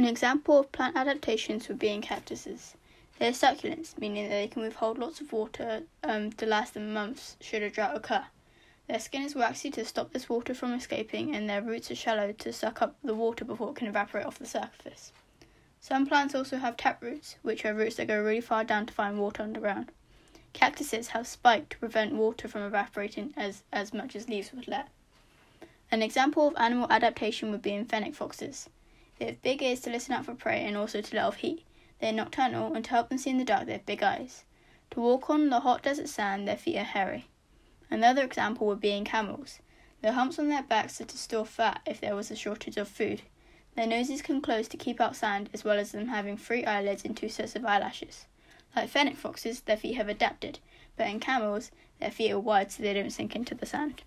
An example of plant adaptations would be in cactuses. They are succulents, meaning that they can withhold lots of water um, to last them months should a drought occur. Their skin is waxy to stop this water from escaping, and their roots are shallow to suck up the water before it can evaporate off the surface. Some plants also have tap roots, which are roots that go really far down to find water underground. Cactuses have spikes to prevent water from evaporating as, as much as leaves would let. An example of animal adaptation would be in fennec foxes. They have big ears to listen out for prey and also to let off heat. They are nocturnal, and to help them see in the dark, they have big eyes. To walk on the hot desert sand, their feet are hairy. Another example would be in camels. The humps on their backs are to store fat if there was a shortage of food. Their noses can close to keep out sand, as well as them having three eyelids and two sets of eyelashes. Like fennec foxes, their feet have adapted, but in camels, their feet are wide so they don't sink into the sand.